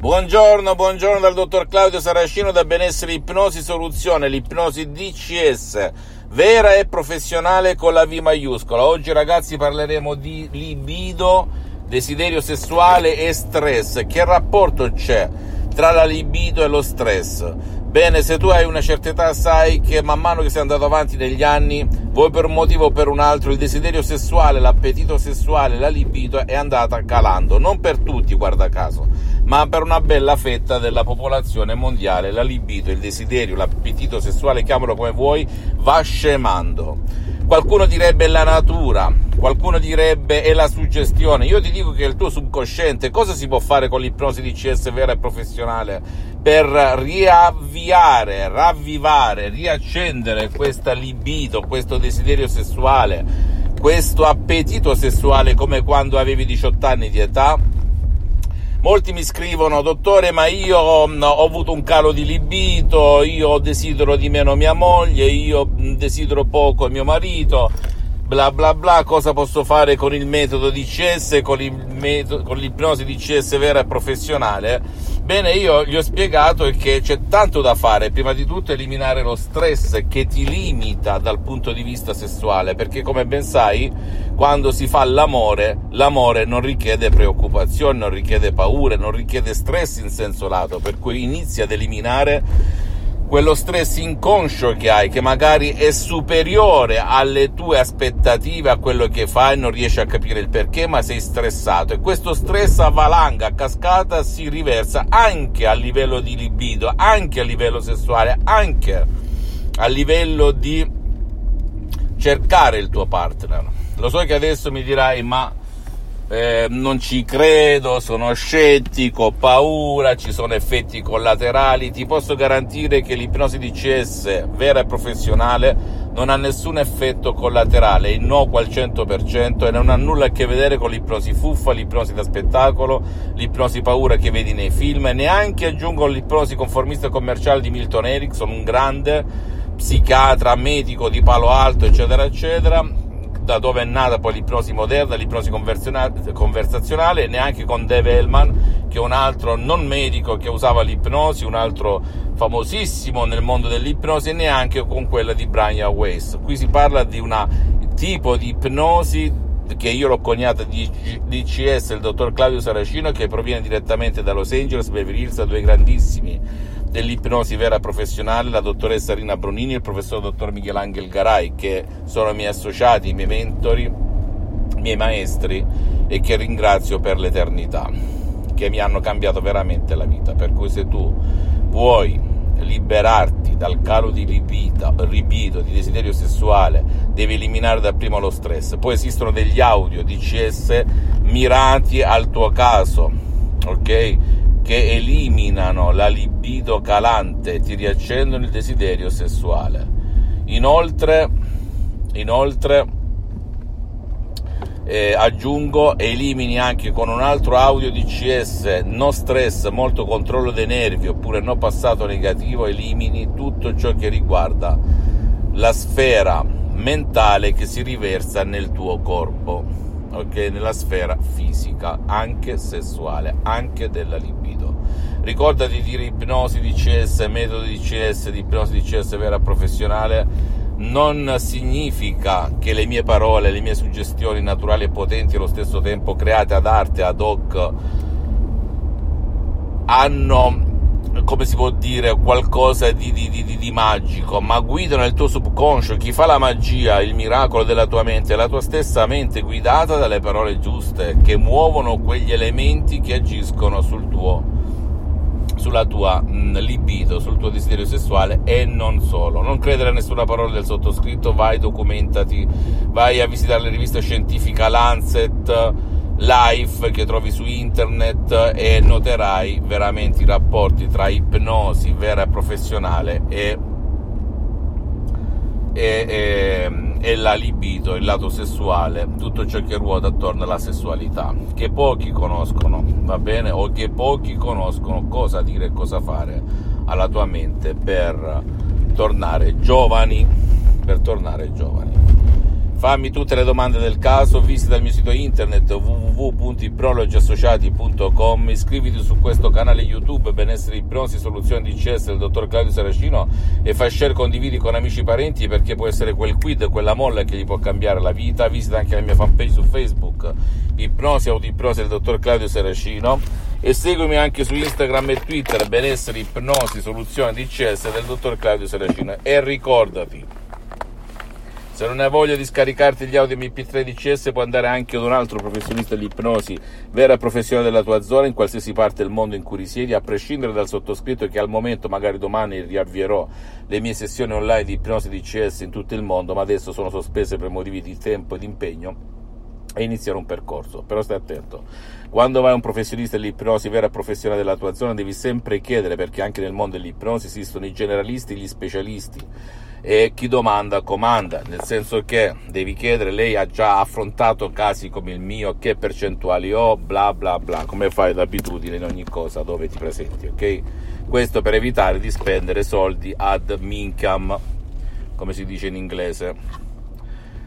Buongiorno, buongiorno dal dottor Claudio Saracino da Benessere Ipnosi Soluzione, l'ipnosi DCS, vera e professionale con la V maiuscola. Oggi ragazzi parleremo di libido, desiderio sessuale e stress. Che rapporto c'è tra la libido e lo stress? Bene, se tu hai una certa età sai che man mano che sei andato avanti negli anni, vuoi per un motivo o per un altro, il desiderio sessuale, l'appetito sessuale, la libido è andata calando. Non per tutti, guarda caso ma per una bella fetta della popolazione mondiale la libido, il desiderio, l'appetito sessuale, chiamalo come vuoi, va scemando. Qualcuno direbbe la natura, qualcuno direbbe è la suggestione. Io ti dico che il tuo subconsciente cosa si può fare con l'ipnosi di CS vera e professionale per riavviare, ravvivare, riaccendere questa libido, questo desiderio sessuale, questo appetito sessuale come quando avevi 18 anni di età? Molti mi scrivono, dottore, ma io mm, ho avuto un calo di libido, io desidero di meno mia moglie, io mm, desidero poco mio marito, bla bla bla, cosa posso fare con il metodo di CS, con, metodo, con l'ipnosi di CS vera e professionale? Bene, io gli ho spiegato che c'è tanto da fare, prima di tutto eliminare lo stress che ti limita dal punto di vista sessuale, perché come ben sai, quando si fa l'amore, l'amore non richiede preoccupazioni, non richiede paure, non richiede stress in senso lato, per cui inizi ad eliminare quello stress inconscio che hai, che magari è superiore alle tue aspettative, a quello che fai, non riesci a capire il perché, ma sei stressato e questo stress a valanga, a cascata, si riversa anche a livello di libido, anche a livello sessuale, anche a livello di cercare il tuo partner. Lo so che adesso mi dirai, ma eh, non ci credo, sono scettico, ho paura, ci sono effetti collaterali. Ti posso garantire che l'ipnosi DCS vera e professionale non ha nessun effetto collaterale, innocuo al 100% e non ha nulla a che vedere con l'ipnosi fuffa, l'ipnosi da spettacolo, l'ipnosi paura che vedi nei film e neanche aggiungo l'ipnosi conformista commerciale di Milton Erickson, un grande psichiatra, medico di Palo Alto, eccetera, eccetera da dove è nata poi l'ipnosi moderna, l'ipnosi conversazionale, neanche con Dave Hellman, che è un altro non medico che usava l'ipnosi, un altro famosissimo nel mondo dell'ipnosi, e neanche con quella di Brian Weiss. Qui si parla di un tipo di ipnosi che io l'ho coniata di DCS, il dottor Claudio Saracino, che proviene direttamente da Los Angeles, Beverly Hills, due grandissimi dell'ipnosi vera professionale, la dottoressa Rina Bronini e il professor dottor Michelangelo Garai, che sono i miei associati, i miei mentori, i miei maestri e che ringrazio per l'eternità, che mi hanno cambiato veramente la vita. Per cui se tu vuoi liberarti dal calo di libido, ribido, di desiderio sessuale, devi eliminare dapprima lo stress. Poi esistono degli audio DCS mirati al tuo caso, ok? Che eliminano la libido calante e ti riaccendono il desiderio sessuale. Inoltre, inoltre eh, aggiungo elimini anche con un altro audio DCS no stress, molto controllo dei nervi oppure no passato negativo, elimini tutto ciò che riguarda la sfera mentale che si riversa nel tuo corpo, ok? Nella sfera fisica, anche sessuale, anche della libido. Ricordati di dire ipnosi DCS, metodo DCS, di ipnosi DCS vera professionale non significa che le mie parole, le mie suggestioni naturali e potenti allo stesso tempo create ad arte, ad hoc, hanno, come si può dire, qualcosa di, di, di, di, magico, ma guidano il tuo subconscio. Chi fa la magia, il miracolo della tua mente, è la tua stessa mente guidata dalle parole giuste, che muovono quegli elementi che agiscono sul tuo sulla tua mh, mm, libido, sul tuo desiderio sessuale e non solo. Non credere a nessuna parola del sottoscritto, vai, documentati, vai a visitare le riviste scientifiche Lancet, Life che trovi su internet e noterai veramente i rapporti tra ipnosi vera e professionale e, e, e e la libido, il lato sessuale, tutto ciò che ruota attorno alla sessualità, che pochi conoscono, va bene? O che pochi conoscono cosa dire e cosa fare alla tua mente per tornare giovani, per tornare giovani. Fammi tutte le domande del caso, visita il mio sito internet www.iprologiassociati.com, iscriviti su questo canale YouTube Benessere Ipnosi Soluzioni DCS del dottor Claudio Saracino e fai share, condividi con amici e parenti perché può essere quel quid, quella molla che gli può cambiare la vita. Visita anche la mia fanpage su Facebook, Ipnosi Autoipnosi del dottor Claudio Saracino. E seguimi anche su Instagram e Twitter Benessere Ipnosi Soluzioni DCS del dottor Claudio Saracino. E ricordati se non hai voglia di scaricarti gli audio MP3 DCS puoi andare anche ad un altro professionista dell'ipnosi, vera professione della tua zona, in qualsiasi parte del mondo in cui risiedi, a prescindere dal sottoscritto che al momento, magari domani, riavvierò le mie sessioni online di ipnosi DCS in tutto il mondo, ma adesso sono sospese per motivi di tempo e di impegno e iniziare un percorso. Però stai attento. Quando vai a un professionista dell'ipnosi, vera professionale della tua zona, devi sempre chiedere, perché anche nel mondo dell'ipnosi esistono i generalisti e gli specialisti e chi domanda comanda, nel senso che devi chiedere, lei ha già affrontato casi come il mio, che percentuali ho, bla bla bla, come fai d'abitudine in ogni cosa dove ti presenti, ok? Questo per evitare di spendere soldi ad mincam, come si dice in inglese.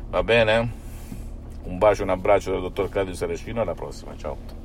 Va bene? Un bacio, un abbraccio dal dottor Claudio Saracino, alla prossima, ciao.